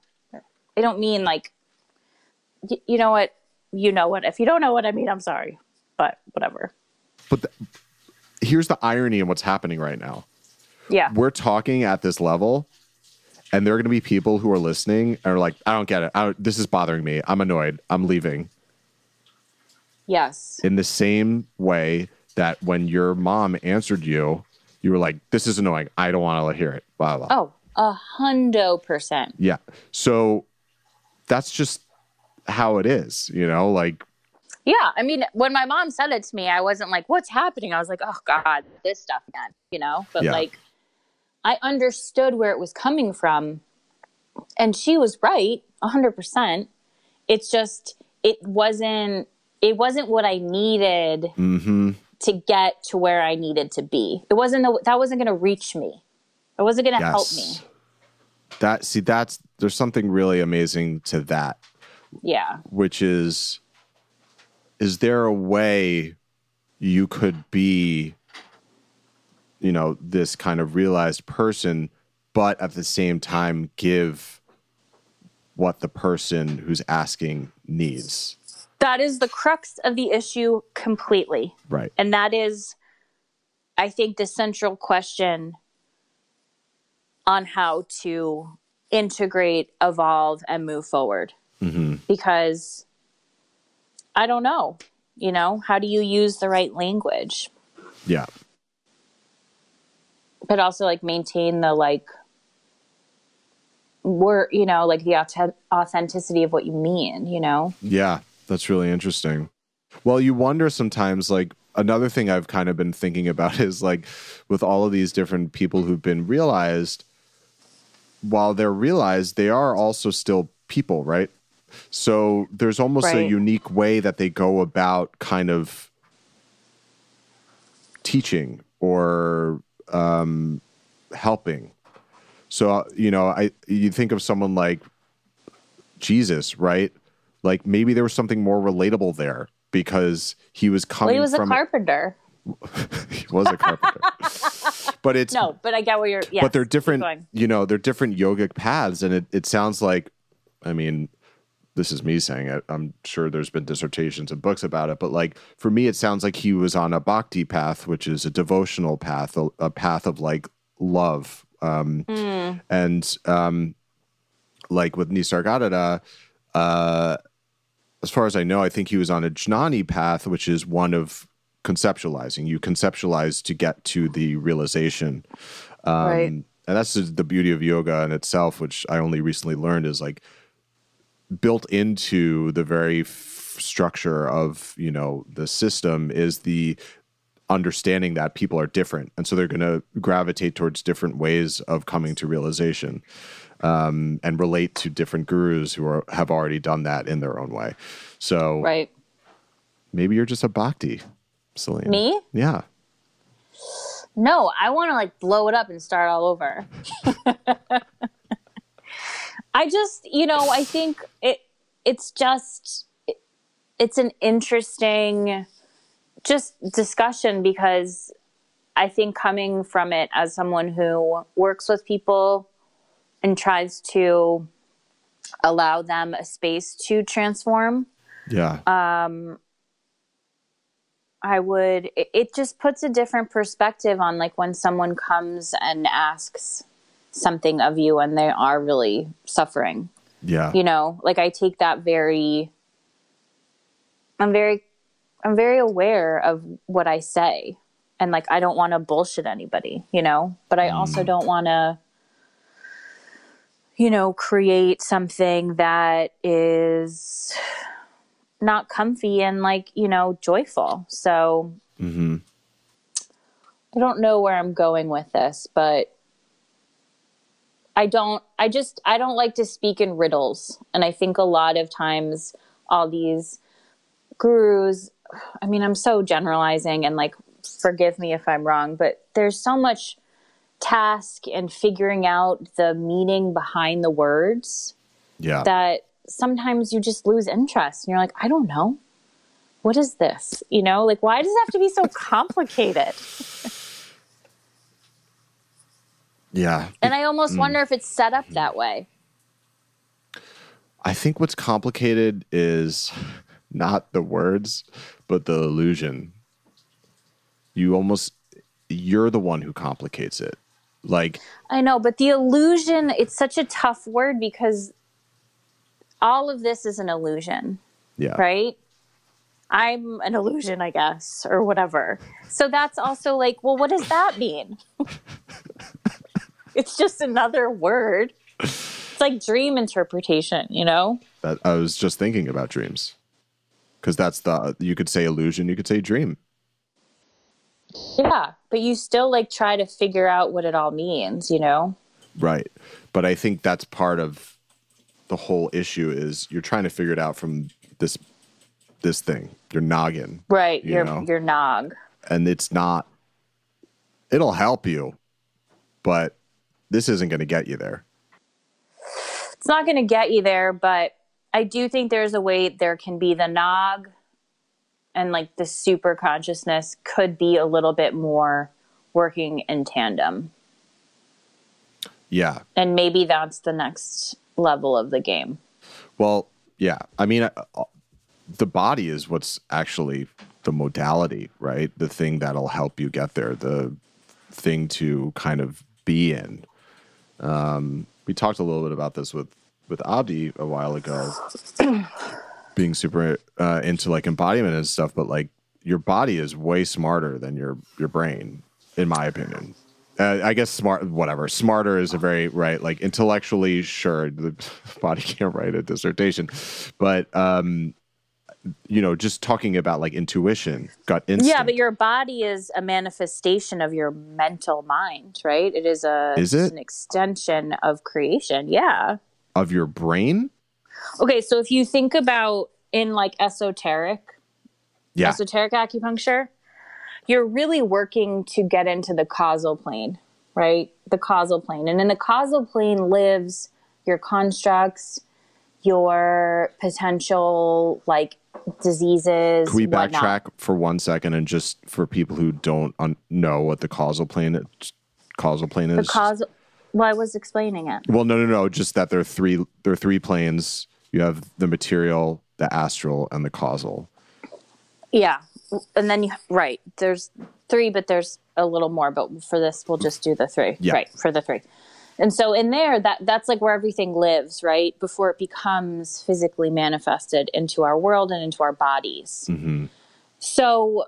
I don't mean like, y- you know what? You know what? If you don't know what I mean, I'm sorry. But whatever. but the, here's the irony in what's happening right now. Yeah. We're talking at this level, and there are going to be people who are listening and are like, "I don't get it. I don't, this is bothering me. I'm annoyed. I'm leaving." Yes. in the same way that when your mom answered you, you were like, "This is annoying. I don't want to hear it." Blah blah. Oh, a hundo percent. Yeah. So that's just how it is, you know. Like, Yeah. I mean, when my mom said it to me, I wasn't like, what's happening? I was like, oh God, this stuff again, you know? But Yeah. like, I understood where it was coming from. And she was right, 100%. It's just, it wasn't, it wasn't what I needed mm-hmm. To get to where I needed to be. It wasn't, the, that wasn't going to reach me. It wasn't going to help me. That see, that's there's something really amazing to that, Yeah. which is, is there a way you could be, you know, this kind of realized person, but at the same time give what the person who's asking needs. That is the crux of the issue completely. Right. And that is, I think, the central question on how to integrate, evolve, and move forward. Mm-hmm. Because I don't know, you know, how do you use the right language, Yeah. but also like maintain the like, word, you know, like the authenticity of what you mean, you know? Yeah. That's really interesting. Well, you wonder sometimes, like, another thing I've kind of been thinking about is like with all of these different people who've been realized, while they're realized, they are also still people, right? So there's almost a unique way that they go about kind of teaching or um, helping. So uh, you know, I you think of someone like Jesus, right? Like maybe there was something more relatable there because he was Well, coming he was a carpenter. he was a carpenter. but it's No, but I get where you're, yes, but they're different you know they're different yogic paths and it, it sounds like i mean this is me saying it i'm sure there's been dissertations and books about it but like for me it sounds like he was on a bhakti path which is a devotional path a, a path of like love um Hmm. and um like with nisargadatta uh as far as i know i think he was on a jnani path which is one of conceptualizing. You conceptualize to get to the realization. Um, Right. and that's the- the beauty of yoga in itself which i only recently learned is like built into the very f- structure of you know the system is the understanding that people are different. And so they're going to gravitate towards different ways of coming to realization um, and relate to different gurus who are, have already done that in their own way so Right. maybe you're just a bhakti Celine. Me? yeah No, I want to like blow it up and start all over. I just, you know, I think it it's just it, it's an interesting just discussion because I think coming from it as someone who works with people and tries to allow them a space to transform. Yeah. Um, I would it, it just puts a different perspective on like when someone comes and asks something of you and they are really suffering. yeah. You know, like I take that very I'm very I'm very aware of what I say. And like I don't want to bullshit anybody, you know, but I also don't want to you know, create something that is not comfy and like, you know, joyful. So hmm I don't know where I'm going with this, but I don't I just I don't like to speak in riddles. And I think a lot of times all these gurus I mean, I'm so generalizing and like forgive me if I'm wrong, but there's so much task and figuring out the meaning behind the words Yeah. that sometimes you just lose interest and you're like, I don't know. What is this? You know, like why does it have to be so complicated? yeah. And I almost mm. wonder if it's set up that mm-hmm. way. I think what's complicated is not the words, but the illusion. You almost you're the one who complicates it. Like I know, but the illusion, it's such a tough word because all of this is an illusion, yeah. right? I'm an illusion, I guess, or whatever. So that's also like, well, what does that mean? it's just another word. It's like dream interpretation, you know? That I was just thinking about dreams. Cuz that's the you could say illusion, you could say dream. Yeah, but you still like try to figure out what it all means, you know? Right. But I think that's part of the whole issue is you're trying to figure it out from this this thing, your noggin. Right, You your know? your nog. And it's not it'll help you, but this isn't going to get you there. It's not going to get you there, but I do think there's a way there can be the nog and like the super consciousness could be a little bit more working in tandem. Yeah. And maybe that's the next level of the game. Well, yeah. I mean, uh, the body is what's actually the modality, right? The thing that'll help you get there, the thing to kind of be in. Um, we talked a little bit about this with with Abdi a while ago, being super uh, into like embodiment and stuff. But like, your body is way smarter than your your brain, in my opinion. Uh, I guess smart, whatever. Smarter is a very right, like intellectually, sure, the body can't write a dissertation, but um, you know, just talking about like intuition, gut instinct. Yeah, but your body is a manifestation of your mental mind, right? It is a Is it? an extension of creation. Yeah. of your brain. Okay, so if you think about in like esoteric, Yeah, esoteric acupuncture, you're really working to get into the causal plane, right? The causal plane. And in the causal plane lives your constructs, your potential like diseases. Can we backtrack for one second and just for people who don't un- know what the causal plane causal plane The is? causal. Well, I was explaining it. well, no, no, no. Just that there are three. There are three planes. You have the material, the astral, and the causal. Yeah. And then you, right, there's three, but there's a little more. But for this, we'll just do the three. Yeah. Right, for the three. And so in there, that that's like where everything lives, right? Before it becomes physically manifested into our world and into our bodies. Mm-hmm. So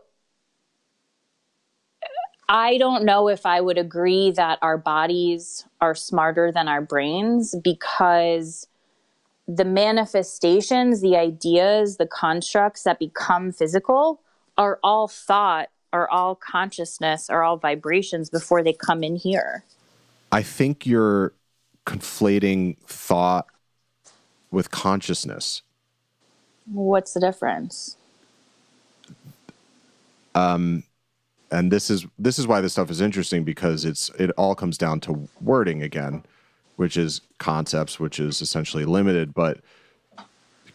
I don't know if I would agree that our bodies are smarter than our brains because the manifestations, the ideas, the constructs that become physical are all thought, are all consciousness, are all vibrations before they come in here. I think you're conflating thought with consciousness. What's the difference? Um, and this is this is why this stuff is interesting because it's it all comes down to wording again which is concepts which is essentially limited but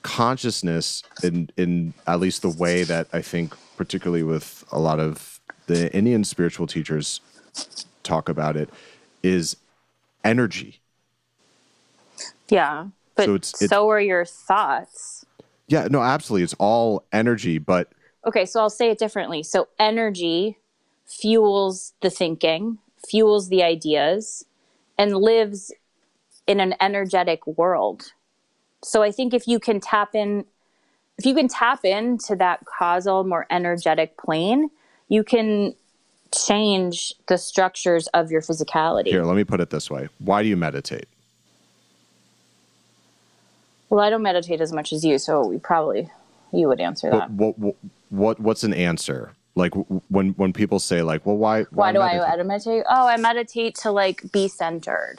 consciousness in in at least the way that i think particularly with a lot of the indian spiritual teachers talk about it is energy Yeah. But So so, it's- it's- are your thoughts. yeah no absolutely it's all energy but Okay, so I'll say it differently. So energy fuels the thinking, fuels the ideas, and lives in an energetic world. So I think if you can tap in if you can tap into that causal, more energetic plane, you can change the structures of your physicality. here let me put it this way why do you meditate Well, I don't meditate as much as you, so we probably you would answer that. what, what what what's an answer like when when people say like well why Why do meditate? I meditate? Oh, I meditate to like be centered.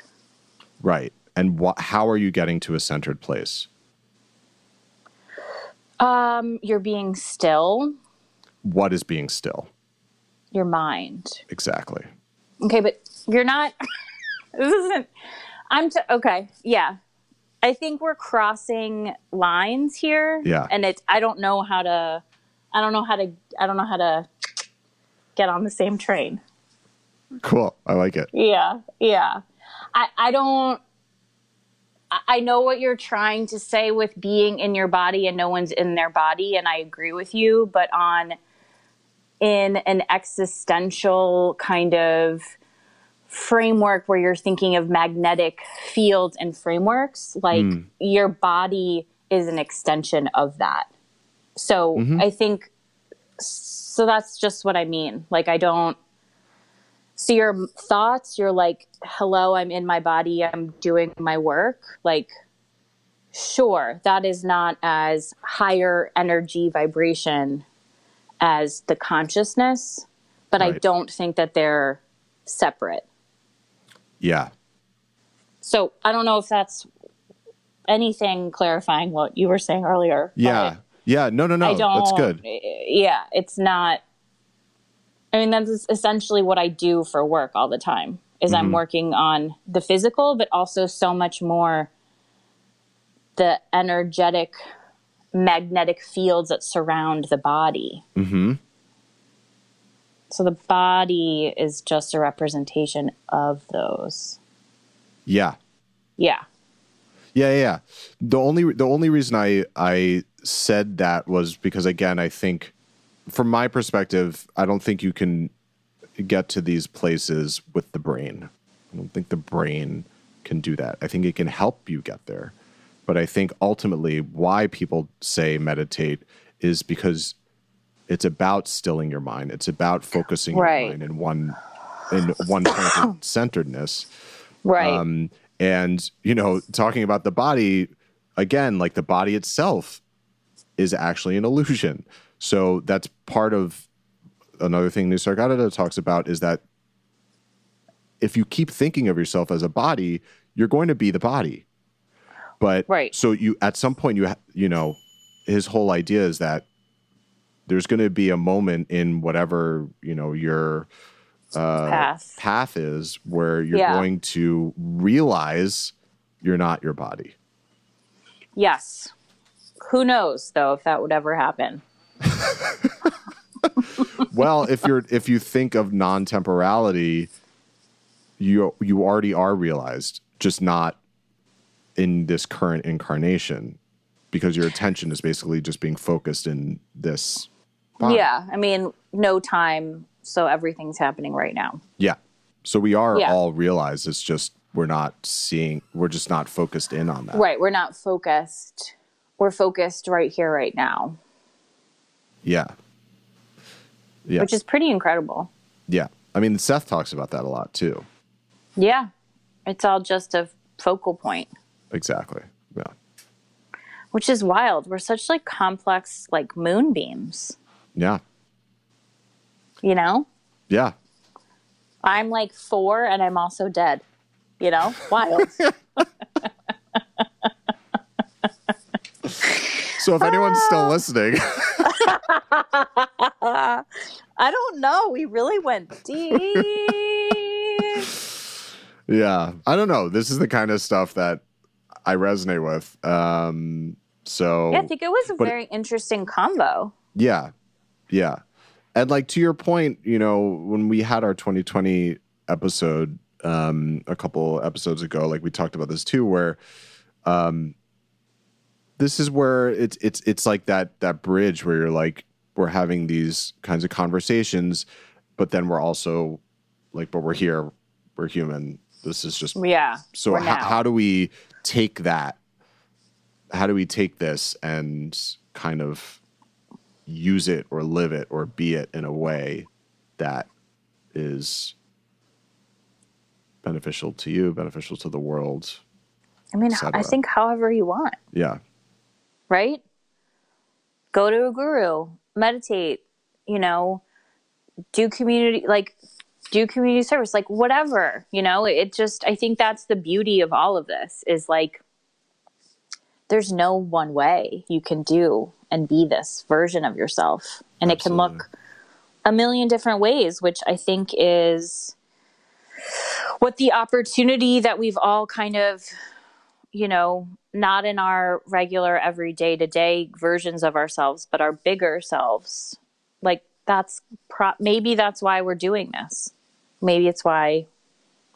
Right. And wh- how are you getting to a centered place? Um, you're being still, What is being still? your mind. Exactly. Okay, but you're not. this isn't. I'm t- okay. Yeah, I think we're crossing lines here. Yeah. and it's. I don't know how to. I don't know how to. I don't know how to get on the same train. Cool. I like it. Yeah, yeah. I I don't. I- I know what you're trying to say with being in your body and no one's in their body, and I agree with you. But on in an existential kind of framework where you're thinking of magnetic fields and frameworks, like hmm. your body is an extension of that. So mm-hmm. I think, so that's just what I mean. Like, I don't, so your thoughts, you're like, hello, I'm in my body, I'm doing my work. Like, sure, that is not as higher energy vibration as the consciousness, but I don't think that they're separate. Yeah. So I don't know if that's anything clarifying what you were saying earlier. Yeah. Yeah. No, no, no. I don't. That's good. Yeah, it's not. I mean, that's essentially what I do for work all the time. Is I'm Mm-hmm. working on the physical, but also so much more the energetic, magnetic fields that surround the body. Mm-hmm. So the body is just a representation of those. Yeah. Yeah. Yeah, yeah, yeah. The only the only reason I I said that was because again, I think from my perspective, I don't think you can get to these places with the brain. I don't think the brain can do that. I think it can help you get there. But I think ultimately why people say meditate is because it's about stilling your mind. It's about focusing Right. your mind in one in one point of centeredness. Right. Um, and you know, talking about the body again, like the body itself is actually an illusion. So that's part of another thing Nisargadatta talks about is that if you keep thinking of yourself as a body, you're going to be the body. But Right. so you at some point you ha- you know his whole idea is that there's going to be a moment in whatever you know your uh, Path. path is where you're Yeah. going to realize you're not your body. Yes. Who knows though if that would ever happen? well, if you're if you think of non-temporality, you you already are realized, just not in this current incarnation, because your attention is basically just being focused in this. body. Yeah. I mean, no time, so everything's happening right now. Yeah. So we are Yeah. all realized. It's just we're not seeing. We're just not focused in on that. Right. We're not focused. We're focused right here, right now, Yeah. Yeah. which is pretty incredible. yeah. I mean, Seth talks about that a lot too. Yeah. It's all just a focal point, Exactly. Yeah. which is wild. We're such like complex, like moonbeams, Yeah. you know? Yeah. I'm like four and I'm also dead, you know? Wild. So if anyone's still listening, I don't know. We really went deep. yeah, I don't know. This is the kind of stuff that I resonate with. Um, so yeah, I think it was a very interesting combo. yeah, yeah, and like to your point, you know, when we had our 2020 episode um, a couple episodes ago, like we talked about this too, where um, this is where it's it's it's like that that bridge where you're like we're having these kinds of conversations, but then we're also like, but we're here, we're human. This is just Yeah. so for how, do we take that how do we take this and kind of use it or live it or be it in a way that is beneficial to you beneficial to the world I mean. I think however you want, yeah right? Go to a guru, meditate, you know, do community, like, do community service, like, whatever, you know, it just, I think that's the beauty of all of this is like, there's no one way you can do and be this version of yourself. And it can look a million different ways, which I think is what the opportunity that we've all kind of, you know, not in our regular everyday to day versions of ourselves, but our bigger selves. Like that's pro- maybe that's why we're doing this. Maybe it's why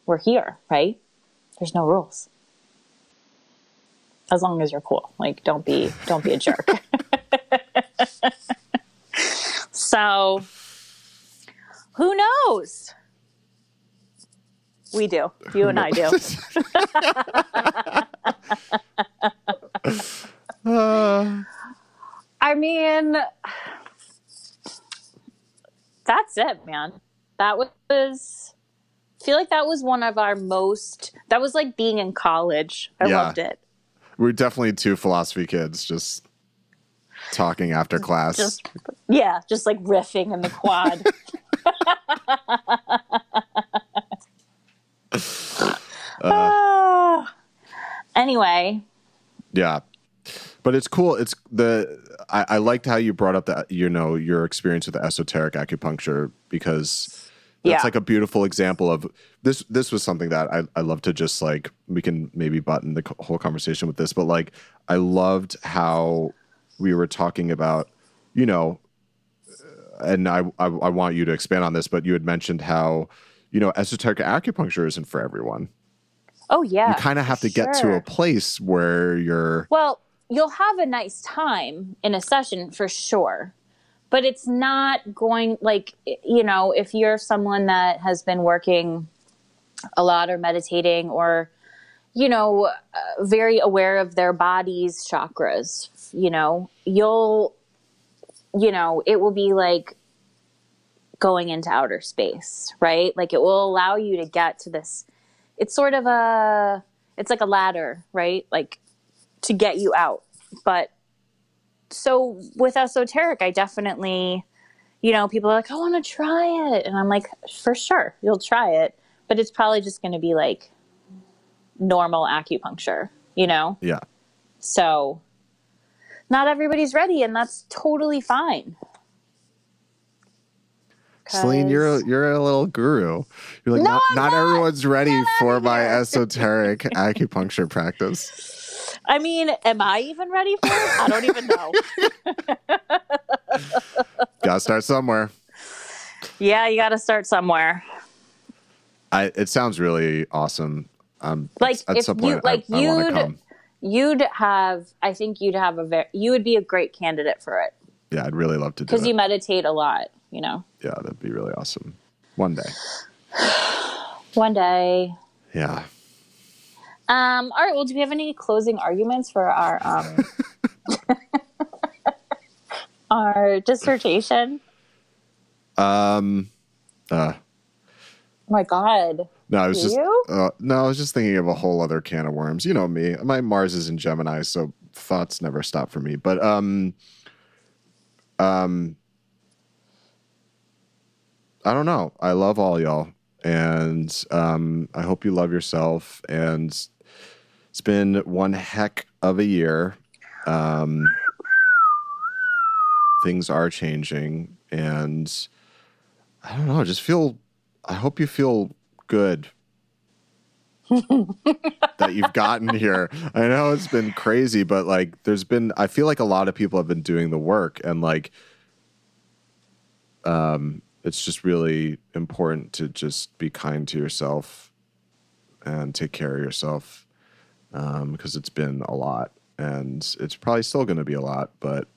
we're here, right? There's no rules. As long as you're cool. Like don't be don't be a jerk. so who knows? We do. You and I do. Uh, I mean, that's it, man. That was. I feel like that was one of our most. That was like being in college. I Yeah. loved it. we're definitely two philosophy kids just talking after class. Just yeah, just like riffing in the quad. Ah. anyway, Yeah. But it's cool. It's the I, I liked how you brought up that you know your experience with the esoteric acupuncture because that's Yeah. like a beautiful example of this. This was something that I I love to just like we can maybe button the whole conversation with this, but like I loved how we were talking about you know, and I I, I want you to expand on this, but you had mentioned how you know esoteric acupuncture isn't for everyone. Oh yeah, You kind of have to get to a place where you're Well, you'll have a nice time in a session for sure. But it's not going like you know, if you're someone that has been working a lot or meditating or you know, uh, very aware of their body's chakras, you know, you'll you know, it will be like going into outer space, right? Like it will allow you to get to this it's sort of a it's like a ladder, right? Like to get you out. But so with esoteric, I definitely, you know, people are like, I want to try it. And I'm like, for sure, you'll try it. But it's probably just going to be like normal acupuncture, you know? yeah. So not everybody's ready, and that's totally fine. Celine, you're a, you're a little guru. You're like No, not, not not. everyone's ready Get for my esoteric acupuncture practice. I mean, am I even ready for it? I don't even know. Gotta start somewhere. yeah, you got to start somewhere. I it sounds really awesome. Um, Like, at, if some you- point, like, I, I you'd- come. You'd have, I think you'd have a very, you would be a great candidate for it Yeah, I'd really love to do because you meditate a lot, you know? yeah, that'd be really awesome. One day. One day. Yeah. Um, all right. Well, do we have any closing arguments for our um, our dissertation? Um. Uh. Oh my God. No, I was Do just you? uh, no, I was just thinking of a whole other can of worms. You know me. My Mars is in Gemini, so thoughts never stop for me. But um, um, I don't know. I love all y'all, and um, I hope you love yourself. And it's been one heck of a year. Um, things are changing, and I don't know. Just feel. I hope you feel good that you've gotten here. I know it's been crazy, but like there's been I feel like a lot of people have been doing the work and like um it's just really important to just be kind to yourself and take care of yourself um because it's been a lot and it's probably still going to be a lot, but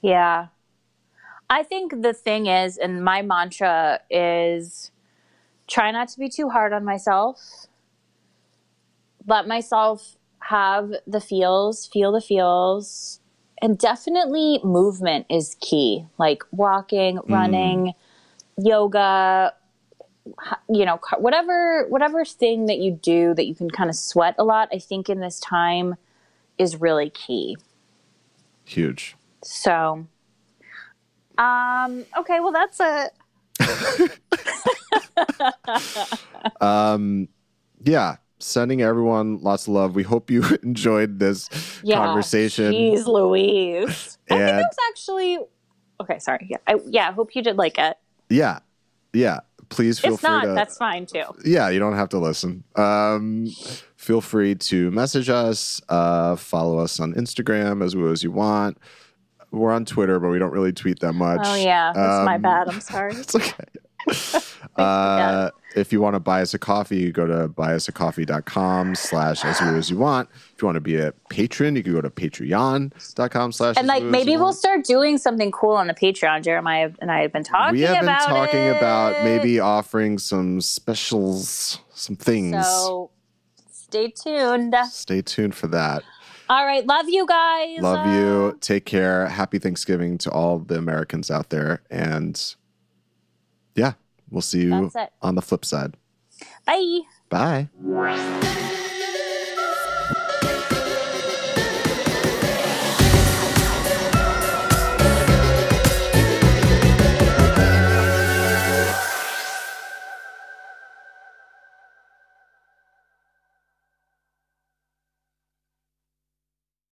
Yeah. I think the thing is, and my mantra is try not to be too hard on myself. Let myself have the feels, feel the feels. And definitely movement is key, like walking, running, yoga, you know, whatever whatever thing that you do that you can kind of sweat a lot, I think in this time is really key. huge. So, um, okay, well, that's it. Um yeah, sending everyone lots of love. We hope you enjoyed this Yeah. conversation. Jeez Louise. I think And- it was actually okay. Sorry. Yeah. I, yeah. I hope you did like it. Yeah. Yeah. please feel if free not, to. that's fine too. yeah, you don't have to listen. Um, feel free to message us, uh, follow us on Instagram as well as you want. We're on Twitter, but we don't really tweet that much. Oh yeah, that's my Um, bad. I'm sorry. It's okay. uh, if you want to buy us a coffee, you go to buyusacoffee.com slash as weird as you want. If you want to be a patron, you can go to patreon.com slash And like maybe we'll want. start doing something cool on the Patreon. Jeremiah and I have been talking. we have been about talking it. about maybe offering some specials, some things. So stay tuned. Stay tuned for that. All right, love you guys. Love you. Take care. Happy Thanksgiving to all the Americans out there. And yeah, we'll see you on the flip side. Bye. Bye.